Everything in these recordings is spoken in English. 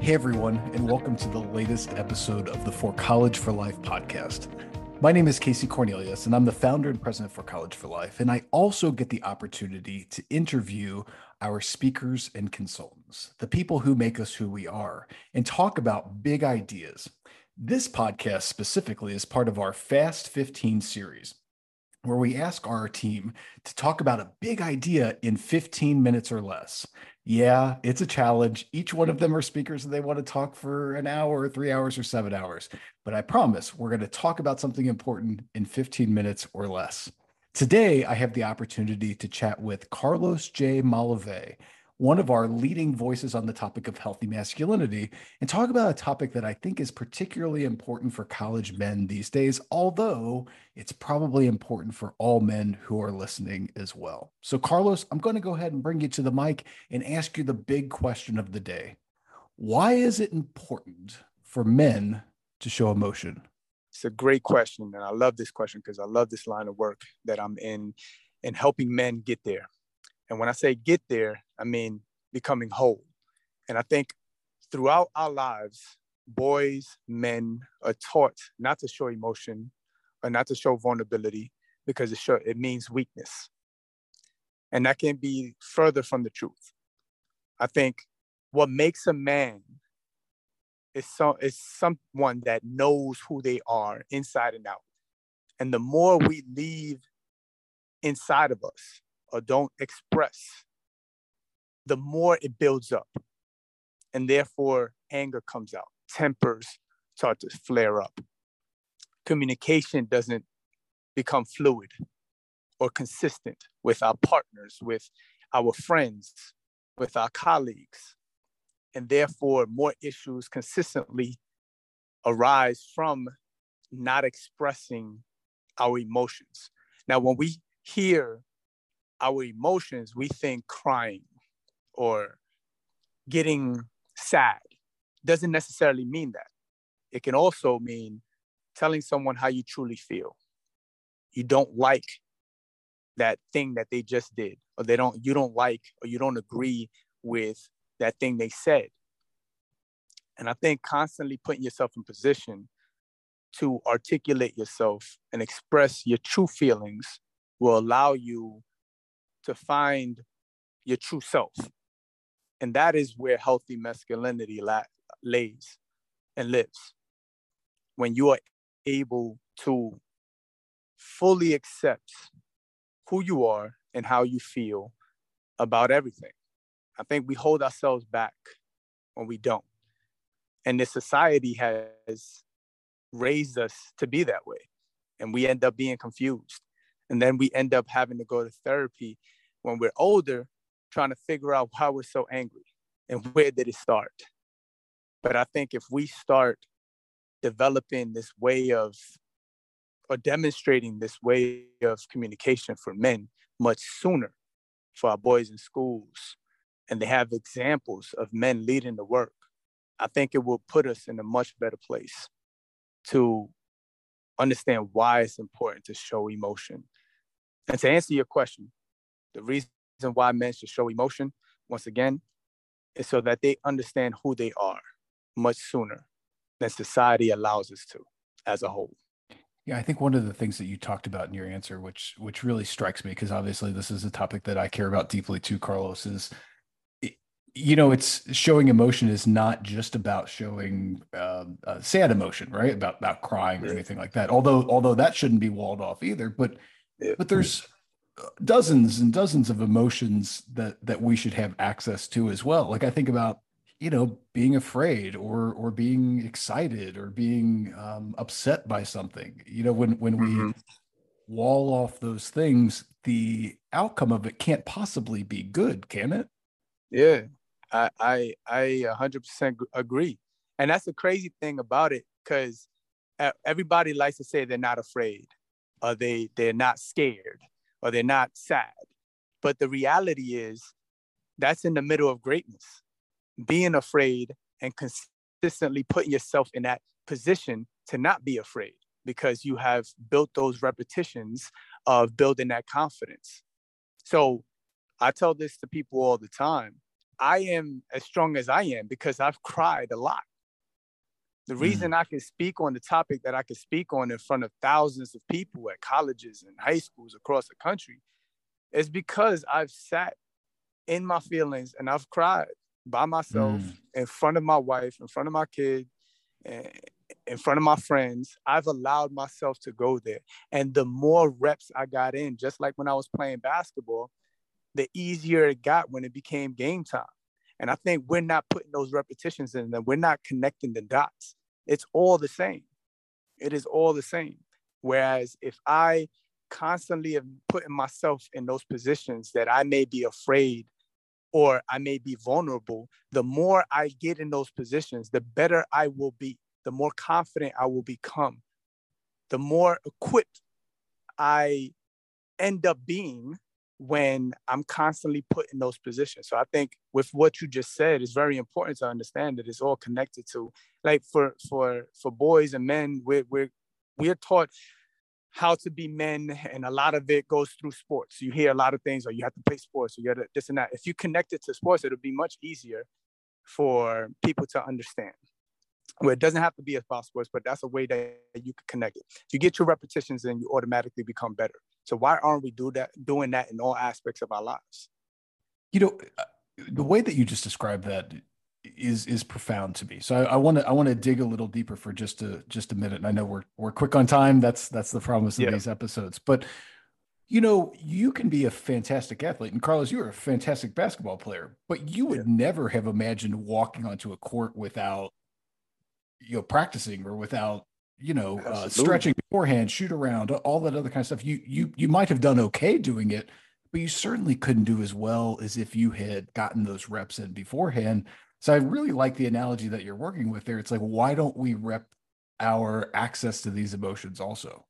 Hey, everyone, and welcome to the latest episode of the For College for Life podcast. My name is Casey Cornelius, and I'm the founder and president for College for Life. And I also get the opportunity to interview our speakers and consultants, the people who make us who we are, and talk about big ideas. This podcast specifically is part of our Fast 15 series, where we ask our team to talk about a big idea in 15 minutes or less. Yeah, it's a challenge. Each one of them are speakers and they want to talk for an hour, three hours, or seven hours. But I promise we're going to talk about something important in 15 minutes or less. Today, I have the opportunity to chat with Carlos J. Malave, one of our leading voices on the topic of healthy masculinity, and talk about a topic that I think is particularly important for college men these days, although it's probably important for all men who are listening as well. So, Carlos, I'm going to go ahead and bring you to the mic and ask you the big question of the day Why is it important for men to show emotion? It's a great question. And I love this question because I love this line of work that I'm in in helping men get there and when I say get there, I mean becoming whole. And I think throughout our lives, boys, men are taught not to show emotion or not to show vulnerability because it, show, it means weakness. And that can be further from the truth. I think what makes a man is, so, is someone that knows who they are inside and out. And the more we leave inside of us, or don't express, the more it builds up. And therefore, anger comes out, tempers start to flare up. Communication doesn't become fluid or consistent with our partners, with our friends, with our colleagues. And therefore, more issues consistently arise from not expressing our emotions. Now, when we hear our emotions, we think crying or getting sad doesn't necessarily mean that. It can also mean telling someone how you truly feel. You don't like that thing that they just did, or they don't, you don't like, or you don't agree with that thing they said. And I think constantly putting yourself in position to articulate yourself and express your true feelings will allow you to find your true self. And that is where healthy masculinity la- lays and lives. When you are able to fully accept who you are and how you feel about everything. I think we hold ourselves back when we don't. And this society has raised us to be that way. And we end up being confused. And then we end up having to go to therapy when we're older, trying to figure out why we're so angry and where did it start. But I think if we start developing this way of or demonstrating this way of communication for men much sooner for our boys in schools and they have examples of men leading the work i think it will put us in a much better place to understand why it's important to show emotion and to answer your question, the reason why men should show emotion, once again, is so that they understand who they are much sooner than society allows us to as a whole. Yeah, I think one of the things that you talked about in your answer, which which really strikes me, because obviously this is a topic that I care about deeply too, Carlos, is you know, it's showing emotion is not just about showing uh, sad emotion, right? About about crying or anything like that. Although although that shouldn't be walled off either, but but there's dozens and dozens of emotions that that we should have access to as well. Like i think about you know being afraid or or being excited or being um, upset by something. You know when when mm-hmm. we wall off those things the outcome of it can't possibly be good can it? Yeah. I i i 100% agree. And that's the crazy thing about it because everybody likes to say they're not afraid or they they're not scared or they're not sad. But the reality is that's in the middle of greatness. Being afraid and consistently putting yourself in that position to not be afraid because you have built those repetitions of building that confidence. So I tell this to people all the time. I am as strong as I am because I've cried a lot. The mm. reason mm. I can speak on the topic that I can speak on in front of thousands of people at colleges and high schools across the country is because I've sat in my feelings and I've cried by myself mm. in front of my wife, in front of my kid, in front of my friends. I've allowed myself to go there. And the more reps I got in, just like when I was playing basketball, the easier it got when it became game time. And I think we're not putting those repetitions in them. We're not connecting the dots. It's all the same. It is all the same. Whereas if I constantly am putting myself in those positions that I may be afraid or I may be vulnerable, the more I get in those positions, the better I will be, the more confident I will become, the more equipped I end up being when I'm constantly put in those positions. So I think with what you just said, it's very important to understand that it's all connected to like for for for boys and men, we're we're we're taught how to be men and a lot of it goes through sports. You hear a lot of things or you have to play sports or you got this and that. If you connect it to sports it'll be much easier for people to understand. Where it doesn't have to be about sports but that's a way that you can connect it. If you get your repetitions in you automatically become better so why aren't we do that doing that in all aspects of our lives you know uh, the way that you just described that is is profound to me. So I want to I want to dig a little deeper for just a just a minute. And I know we're we're quick on time. That's that's the promise of yeah. these episodes. But you know, you can be a fantastic athlete, and Carlos, you're a fantastic basketball player, but you would yeah. never have imagined walking onto a court without you know practicing or without you know uh, stretching beforehand, shoot around, all that other kind of stuff. You you you might have done okay doing it, but you certainly couldn't do as well as if you had gotten those reps in beforehand so I really like the analogy that you're working with there. It's like, why don't we rep our access to these emotions also?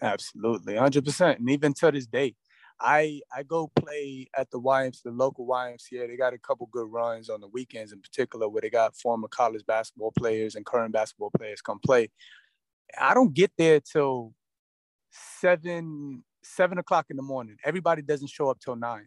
Absolutely, hundred percent. And even to this day, I I go play at the YMCA, the local YMCA. They got a couple good runs on the weekends, in particular, where they got former college basketball players and current basketball players come play. I don't get there till seven seven o'clock in the morning. Everybody doesn't show up till nine.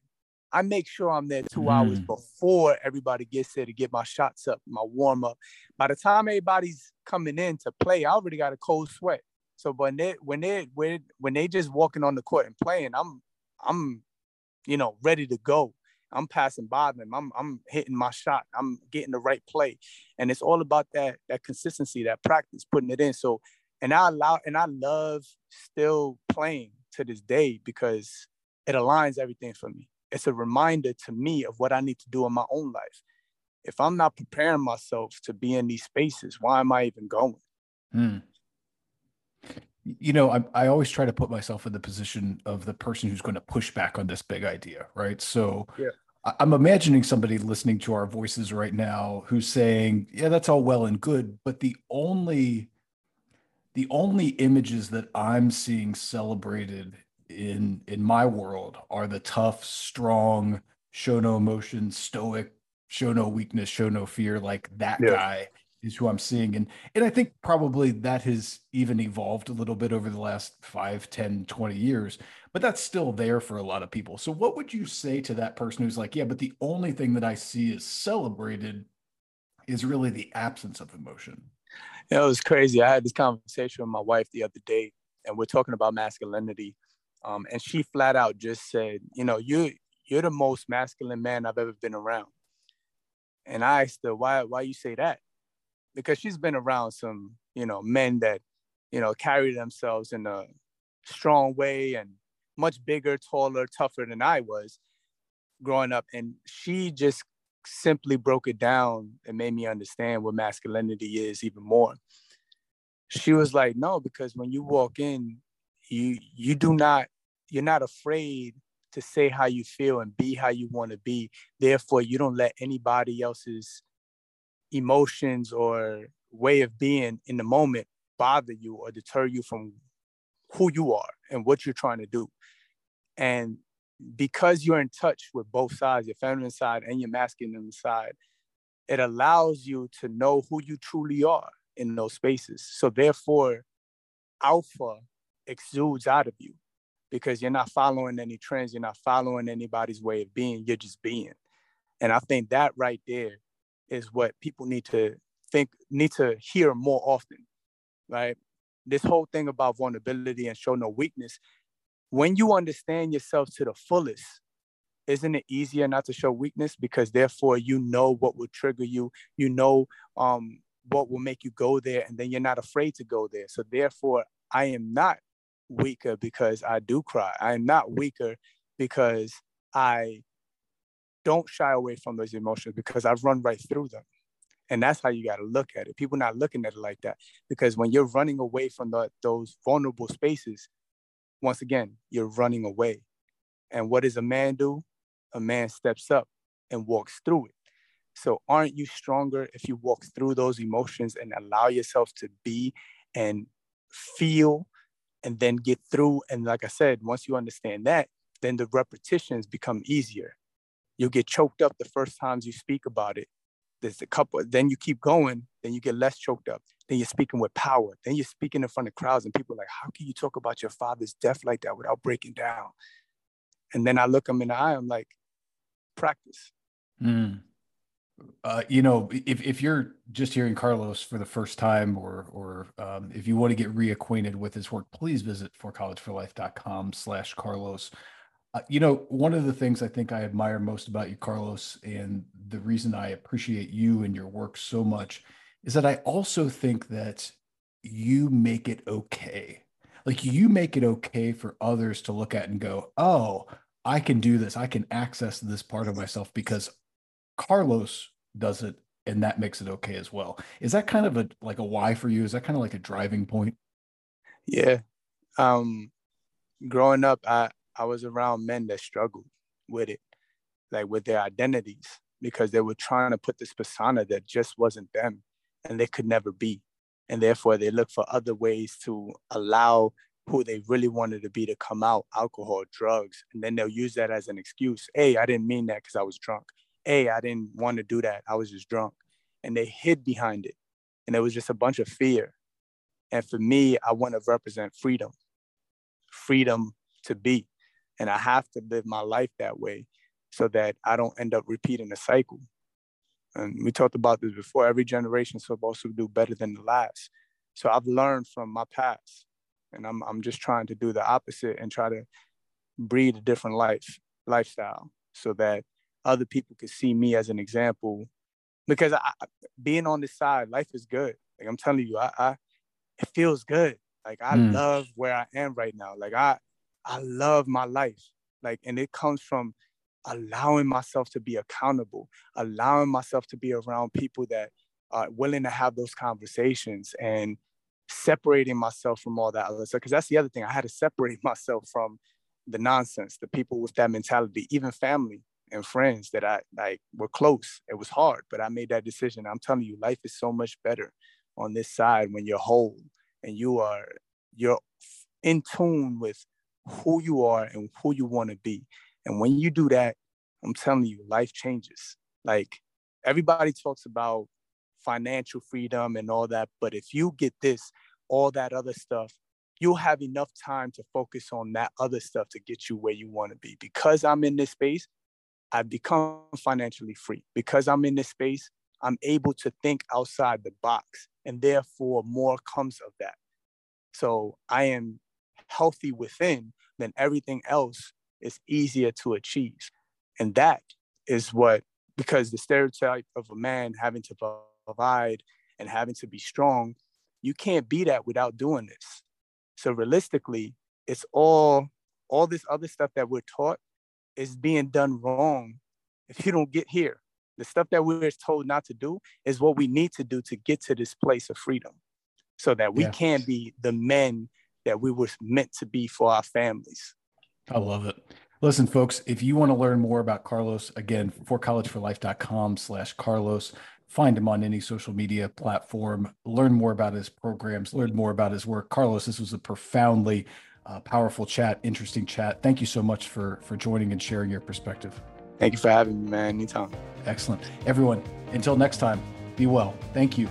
I make sure I'm there two mm. hours before everybody gets there to get my shots up, my warm up. By the time everybody's coming in to play, I already got a cold sweat. So when they when they when when they just walking on the court and playing, I'm I'm you know ready to go. I'm passing by them. I'm I'm hitting my shot. I'm getting the right play, and it's all about that that consistency, that practice, putting it in. So, and I allow and I love still playing to this day because it aligns everything for me it's a reminder to me of what I need to do in my own life. If I'm not preparing myself to be in these spaces, why am I even going? Hmm. You know, I, I always try to put myself in the position of the person who's going to push back on this big idea, right? So yeah. I'm imagining somebody listening to our voices right now who's saying, "Yeah, that's all well and good, but the only the only images that I'm seeing celebrated in in my world are the tough, strong, show no emotion, stoic, show no weakness, show no fear. Like that yeah. guy is who I'm seeing. And and I think probably that has even evolved a little bit over the last 5, 10, 20 years, but that's still there for a lot of people. So what would you say to that person who's like, yeah, but the only thing that I see is celebrated is really the absence of emotion? Yeah, it was crazy. I had this conversation with my wife the other day, and we're talking about masculinity. Um, and she flat out just said, you know, you you're the most masculine man I've ever been around. And I asked her, why why you say that? Because she's been around some, you know, men that, you know, carry themselves in a strong way and much bigger, taller, tougher than I was growing up. And she just simply broke it down and made me understand what masculinity is even more. She was like, no, because when you walk in, you you do not you're not afraid to say how you feel and be how you want to be. Therefore, you don't let anybody else's emotions or way of being in the moment bother you or deter you from who you are and what you're trying to do. And because you're in touch with both sides, your feminine side and your masculine side, it allows you to know who you truly are in those spaces. So therefore, alpha exudes out of you because you're not following any trends, you're not following anybody's way of being, you're just being. And I think that right there is what people need to think, need to hear more often, right? This whole thing about vulnerability and show no weakness, when you understand yourself to the fullest, isn't it easier not to show weakness? Because therefore you know what will trigger you. You know um, what will make you go there and then you're not afraid to go there. So therefore i am not weaker because i do cry. I am not weaker because i don't shy away from those emotions because i've run right through them. And that's how you got to look at it. People not looking at it like that because when you're running away from the, those vulnerable spaces once again you're running away and what does a man do a man steps up and walks through it. So aren't you stronger if you walk through those emotions and allow yourself to be and feel and then get through? And like I said, once you understand that, then the repetitions become easier. You'll get choked up the first times you speak about it. There's a couple, then you keep going, then you get less choked up. Then you're speaking with power. Then you're speaking in front of crowds, and people are like, How can you talk about your father's death like that without breaking down? And then I look them in the eye, I'm like, practice. Mm. Uh, you know, if, if you're just hearing Carlos for the first time, or or um, if you want to get reacquainted with his work, please visit forcollegeforlife.com slash Carlos. Uh, you know, one of the things I think I admire most about you, Carlos, and the reason I appreciate you and your work so much is that I also think that you make it okay. Like you make it okay for others to look at and go, oh, I can do this. I can access this part of myself because Carlos does it and that makes it okay as well. Is that kind of a like a why for you? Is that kind of like a driving point? Yeah. Um growing up I I was around men that struggled with it, like with their identities because they were trying to put this persona that just wasn't them and they could never be. And therefore they look for other ways to allow who they really wanted to be to come out alcohol drugs and then they'll use that as an excuse. Hey i didn't mean that because i was drunk. Hey i didn't want to do that. I was just drunk. And they hid behind it. And it was just a bunch of fear. And for me i want to represent freedom. Freedom to be and i have to live my life that way so that i don't end up repeating the cycle and we talked about this before every generation is supposed to do better than the last so i've learned from my past and I'm I'm just trying to do the opposite and try to breed a different life lifestyle so that other people can see me as an example. Because I, being on this side, life is good. Like I'm telling you, I, I it feels good. Like I mm. love where I am right now. Like I I love my life. Like and it comes from allowing myself to be accountable, allowing myself to be around people that are willing to have those conversations and separating myself from all that other stuff. Because that's the other thing. I had to separate myself from the nonsense, the people with that mentality, even family and friends that I like were close. It was hard, but I made that decision. I'm telling you, life is so much better on this side when you're whole and you are you're in tune with who you are and who you want to be. And when you do that, I'm telling you, life changes. Like everybody talks about financial freedom and all that. But if you get this, all that other stuff, you'll have enough time to focus on that other stuff to get you where you want to be. Because I'm in this space, I've become financially free. Because I'm in this space, I'm able to think outside the box, and therefore more comes of that. So I am healthy within, then everything else is easier to achieve. And that is what, because the stereotype of a man having to provide and having to be strong, you can't be that without doing this. So realistically, it's all all this other stuff that we're taught is being done wrong if you don't get here. The stuff that we're told not to do is what we need to do to get to this place of freedom so that we yeah. can be the men that we were meant to be for our families. I love it. Listen, folks, if you want to learn more about Carlos, again, forcollegeforlife.com slash Carlos. Find him on any social media platform, learn more about his programs, learn more about his work. Carlos, this was a profoundly uh, powerful chat, interesting chat. Thank you so much for for joining and sharing your perspective. Thank you for having me, man. Anytime. Excellent. Everyone, until next time, be well. Thank you.